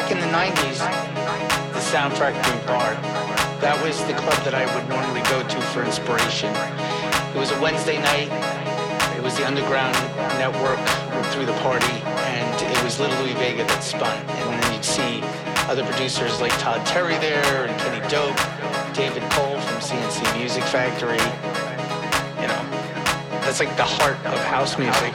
back in the 90s, the soundtrack Green Bar, that was the club that I would normally go to for inspiration. It was a Wednesday night. It was the underground network through the party, and it was Little Louie Vega that spun. And then you'd see other producers like Todd Terry there, and Kenny Dope, David Cole from C+C Music Factory. You know, that's like the heart of house music.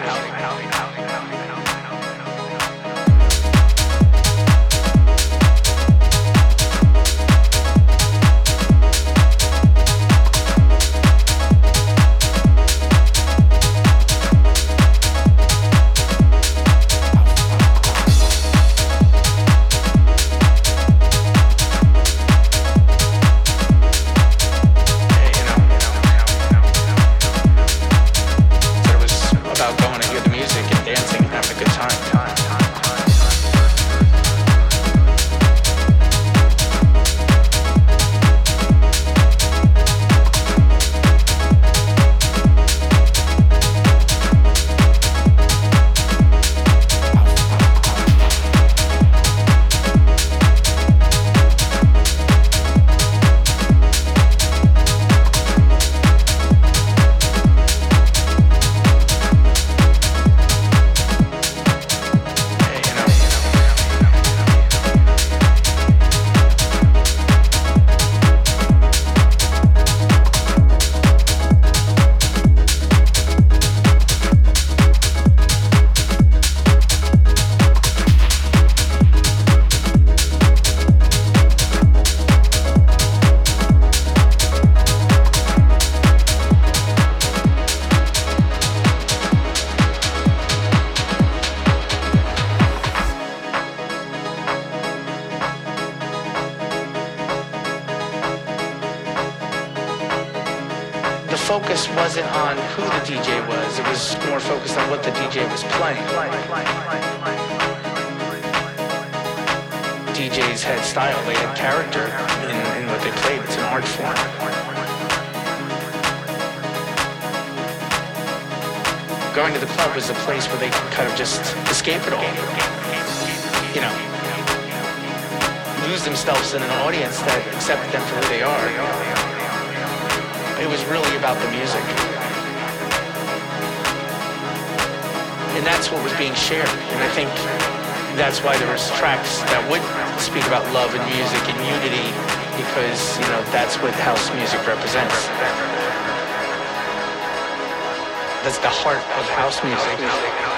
style. They had character in, in what they played. It's an art form. Going to the club was a place where they kind of just escape it all. You know, lose themselves in an audience that accepted them for who they are. It was really about the music. And that's what was being shared. And I think that's why there was tracks that would speak about love and music and unity because, you know, that's what house music represents. That's the heart of house music.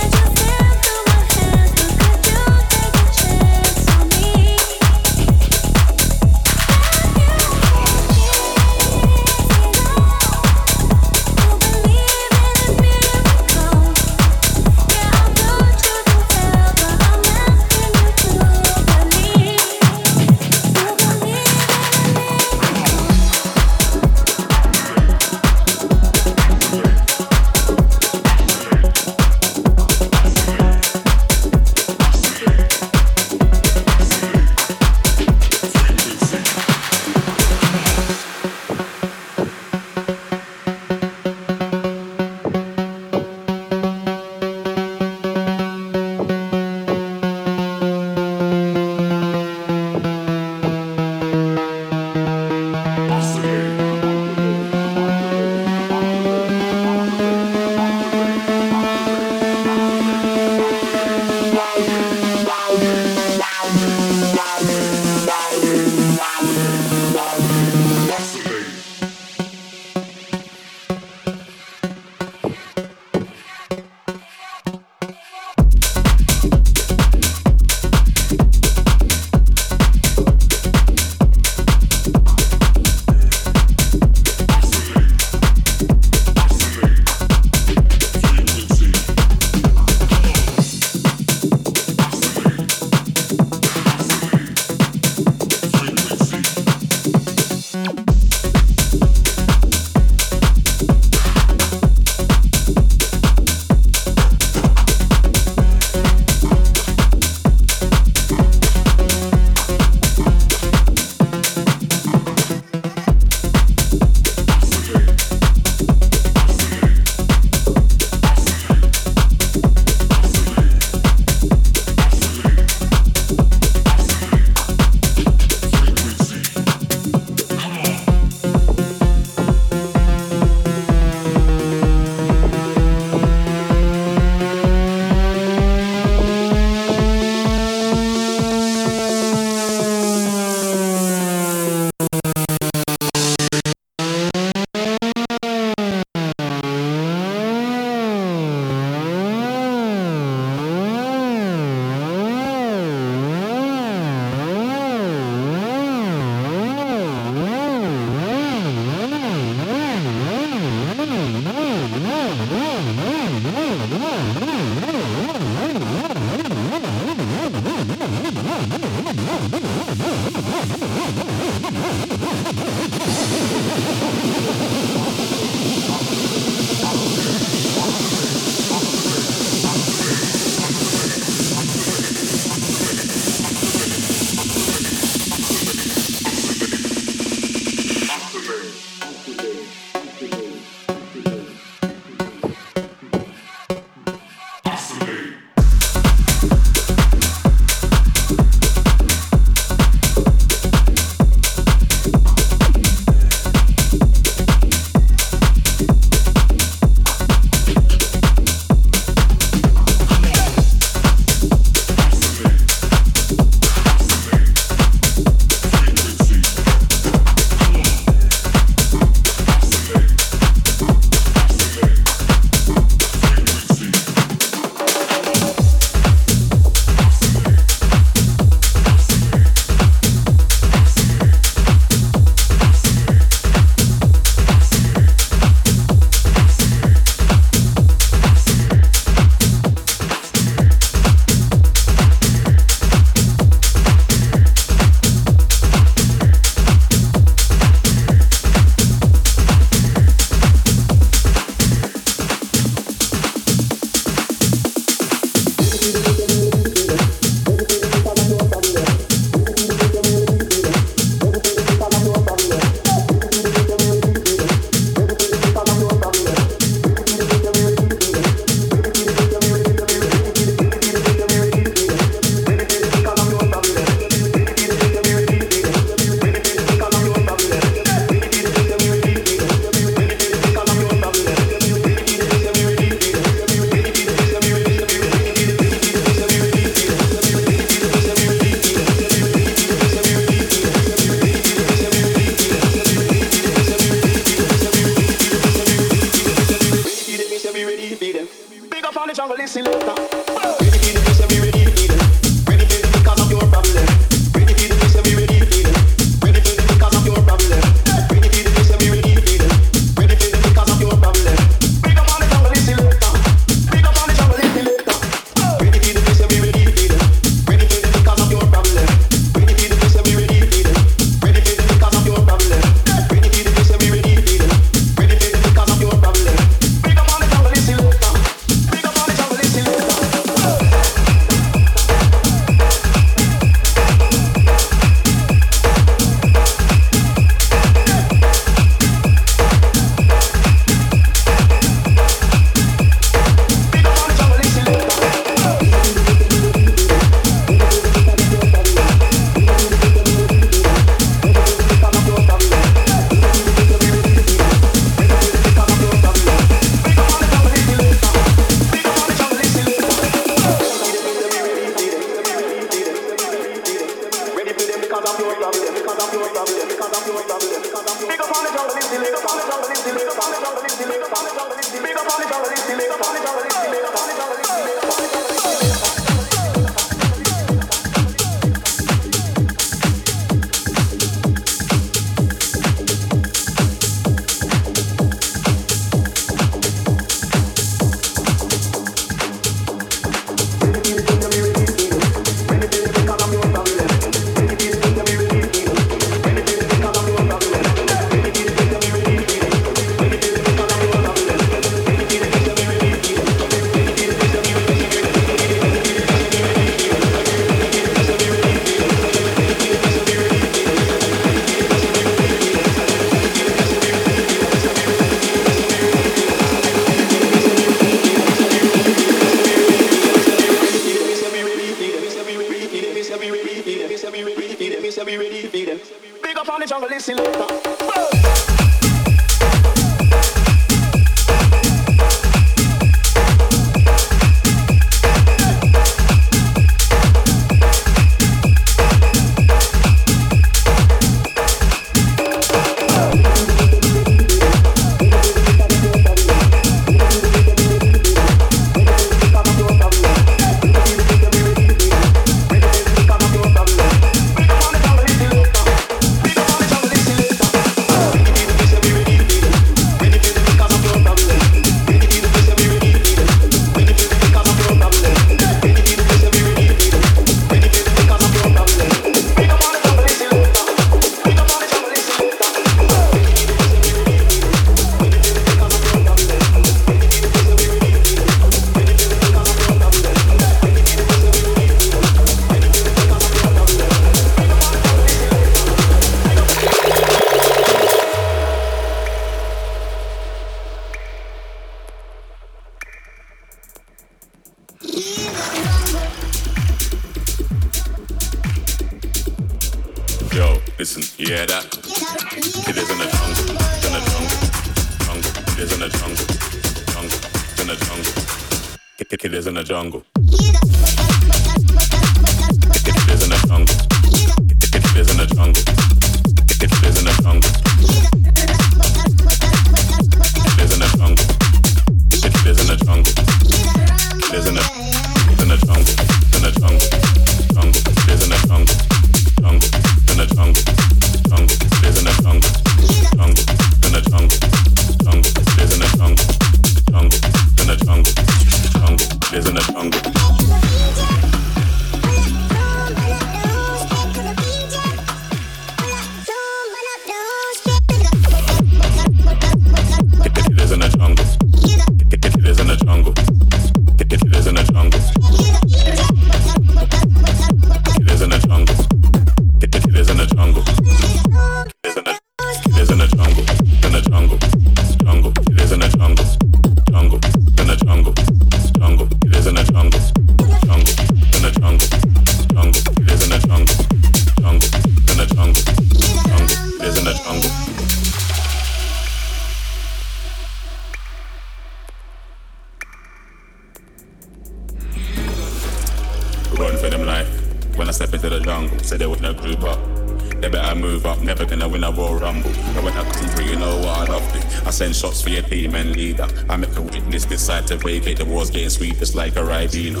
Never gonna win a Royal Rumble. But when I come through, you know what I love to. I send shots for your team and leader. I make a witness decide to vacate. The war's getting sweet, like a Ribena.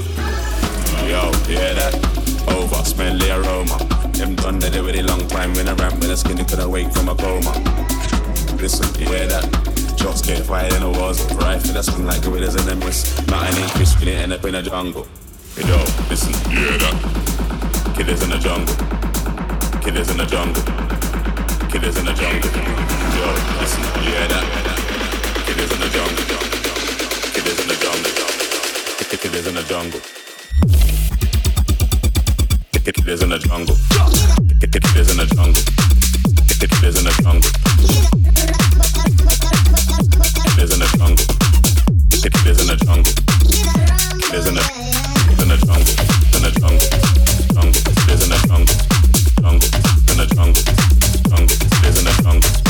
Yo, hear that? Over, smell the aroma. Them done that already long time when I ramp when the skinny couldn't wake from a coma. Listen, hear that? Shots get fired in the walls, right? For that swing like gorillas in them wrists. Nothing ain't fish, can end up in a jungle. Yo, listen, hear that? Is in the jungle. Is in the jungle. Is in the jungle. Yo, listen, you hear that? Is in the jungle. Is in the jungle. Is in the jungle. Is in the jungle. Is in the jungle. Is in the jungle. Is in the jungle. Is in the jungle. Is in the in the jungle. In the jungle. Jungle. Is in the jungle. Jungle. In the jungle. Jungle. Kid is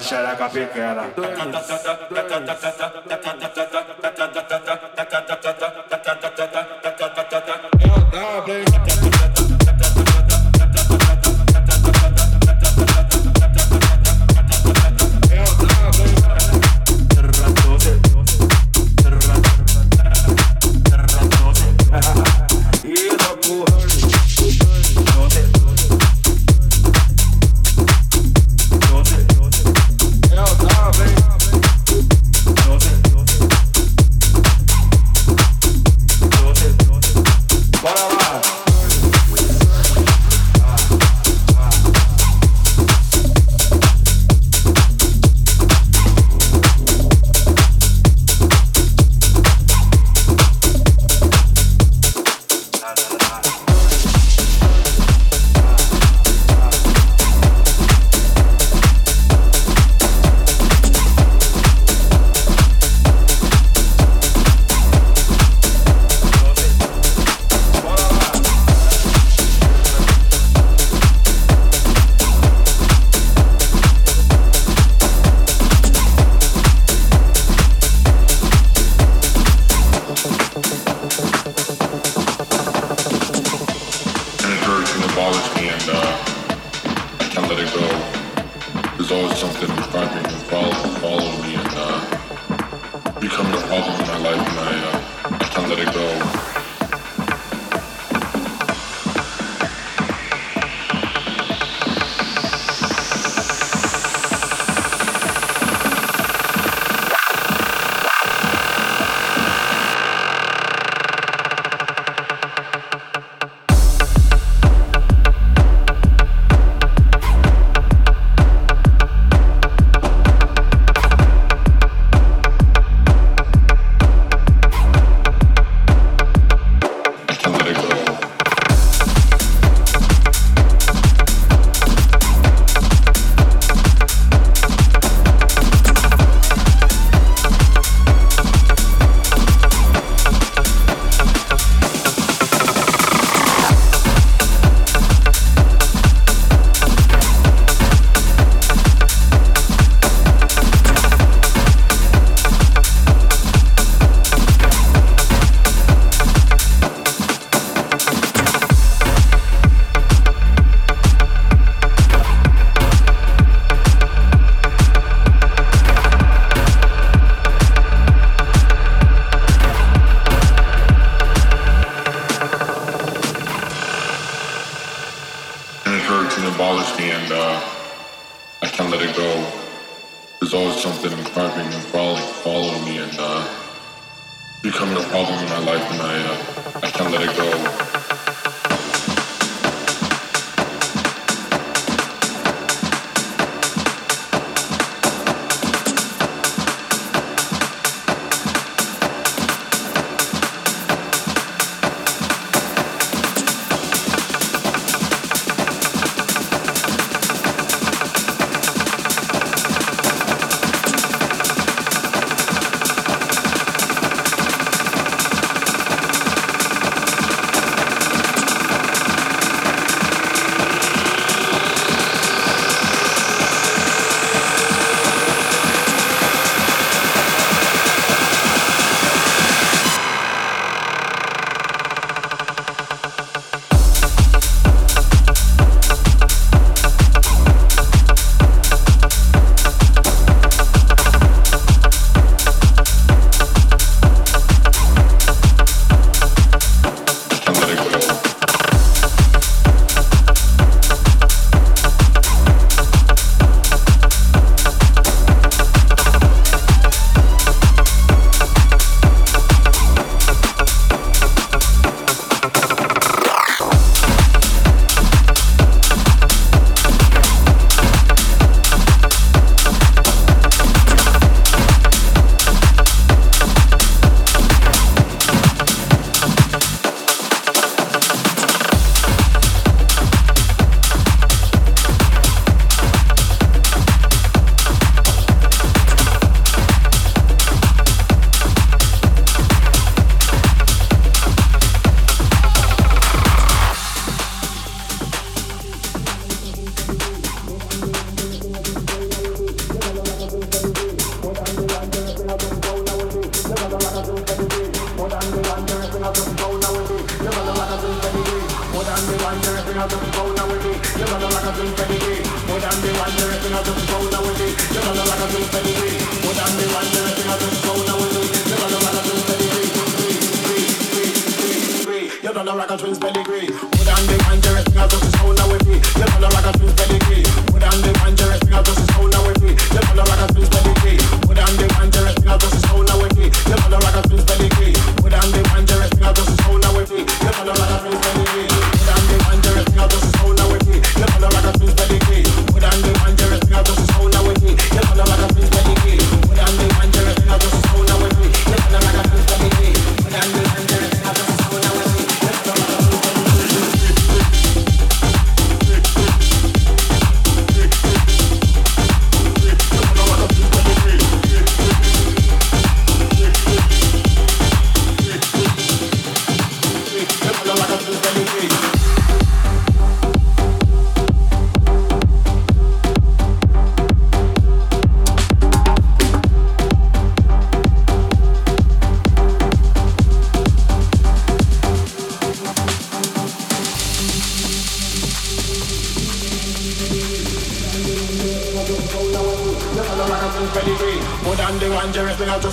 xereca pequena.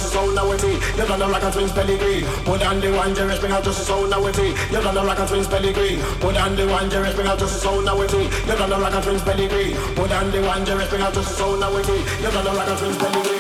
justice on now with me. You got the rock and twins pedigree. Put on the one Jerry, bring out justice on now with me. You got the rock and twins pedigree. Put on the one Jerry, bring out justice on now with me. You got the rock and twins pedigree. Put on the one Jerry, bring out justice on now with me. You got the rock and twins pedigree.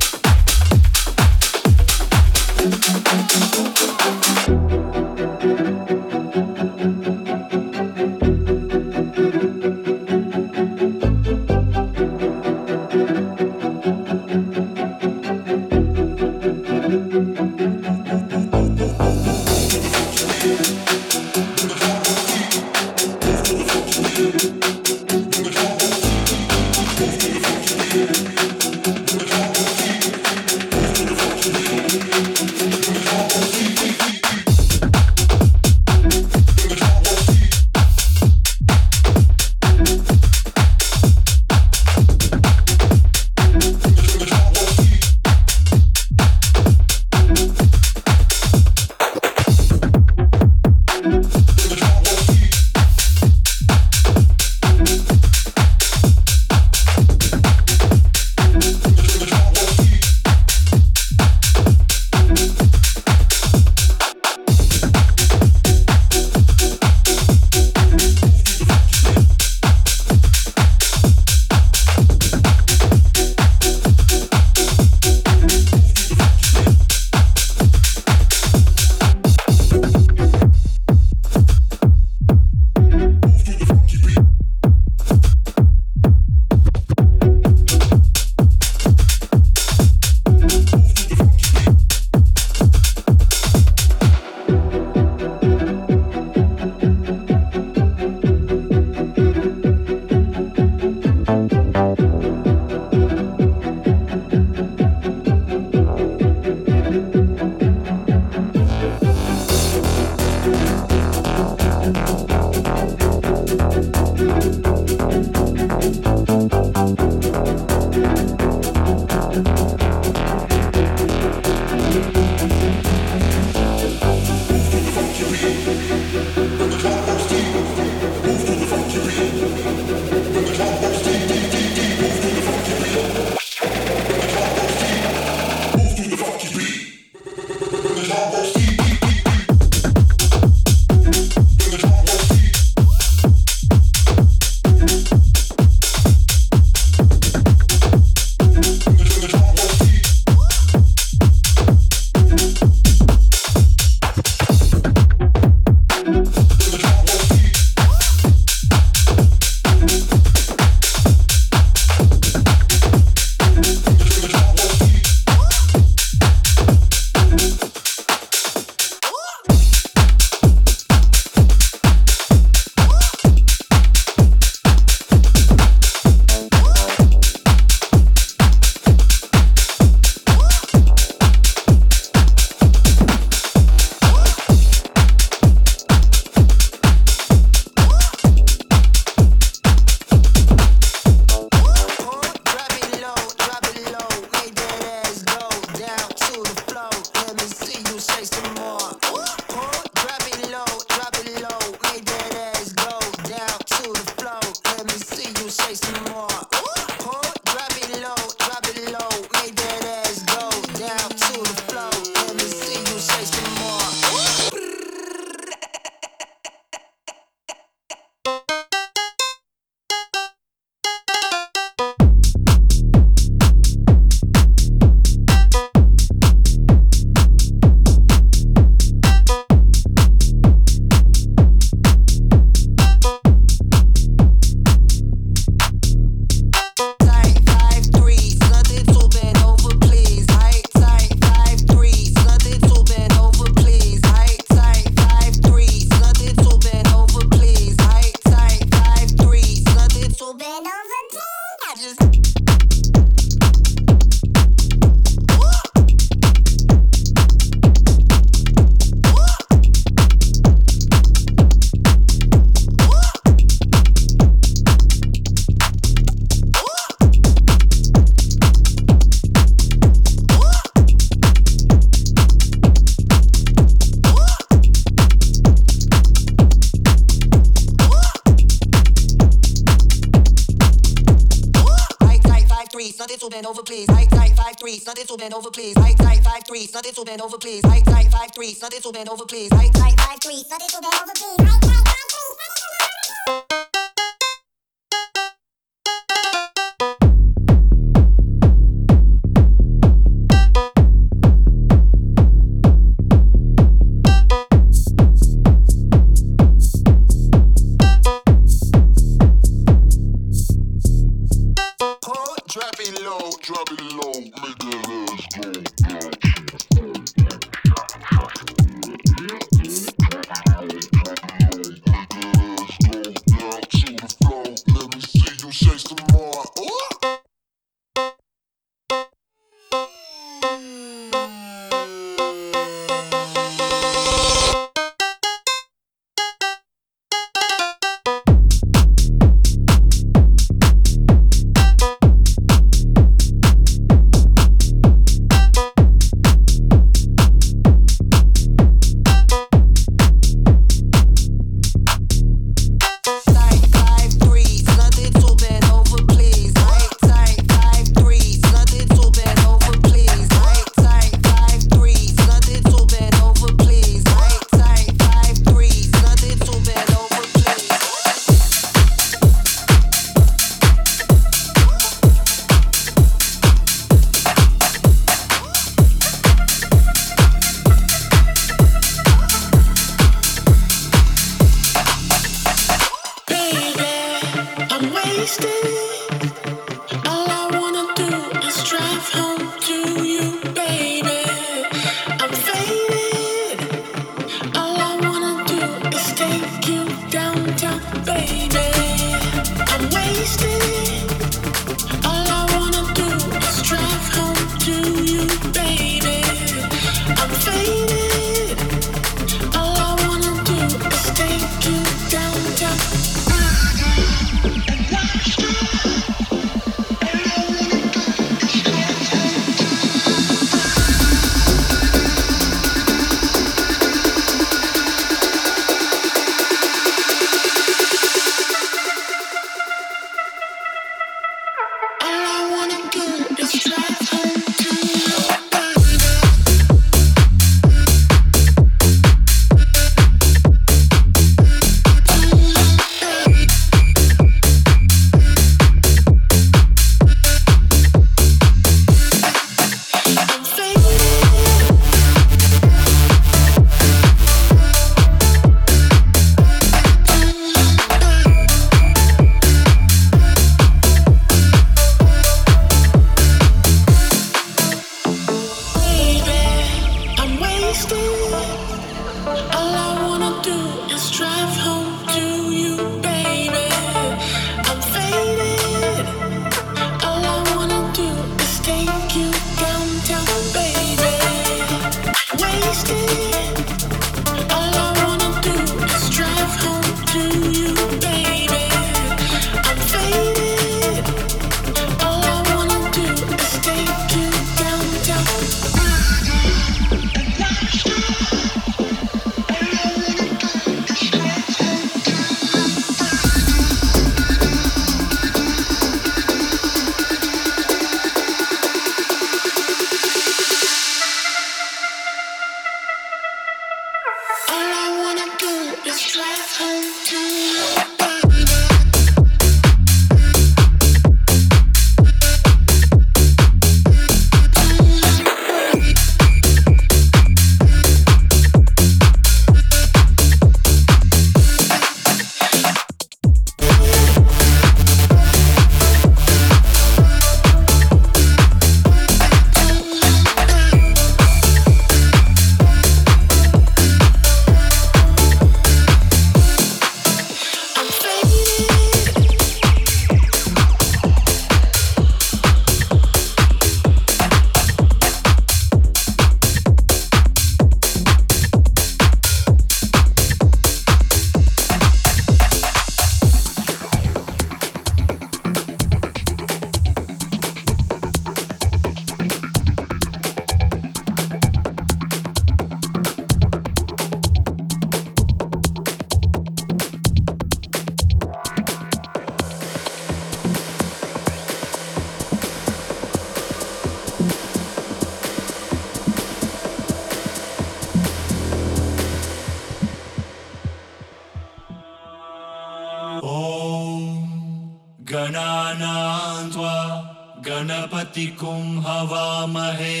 गणपतिकुं हवामहे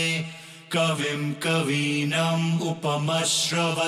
कविं कवीनम् उपमश्रवस्तमम्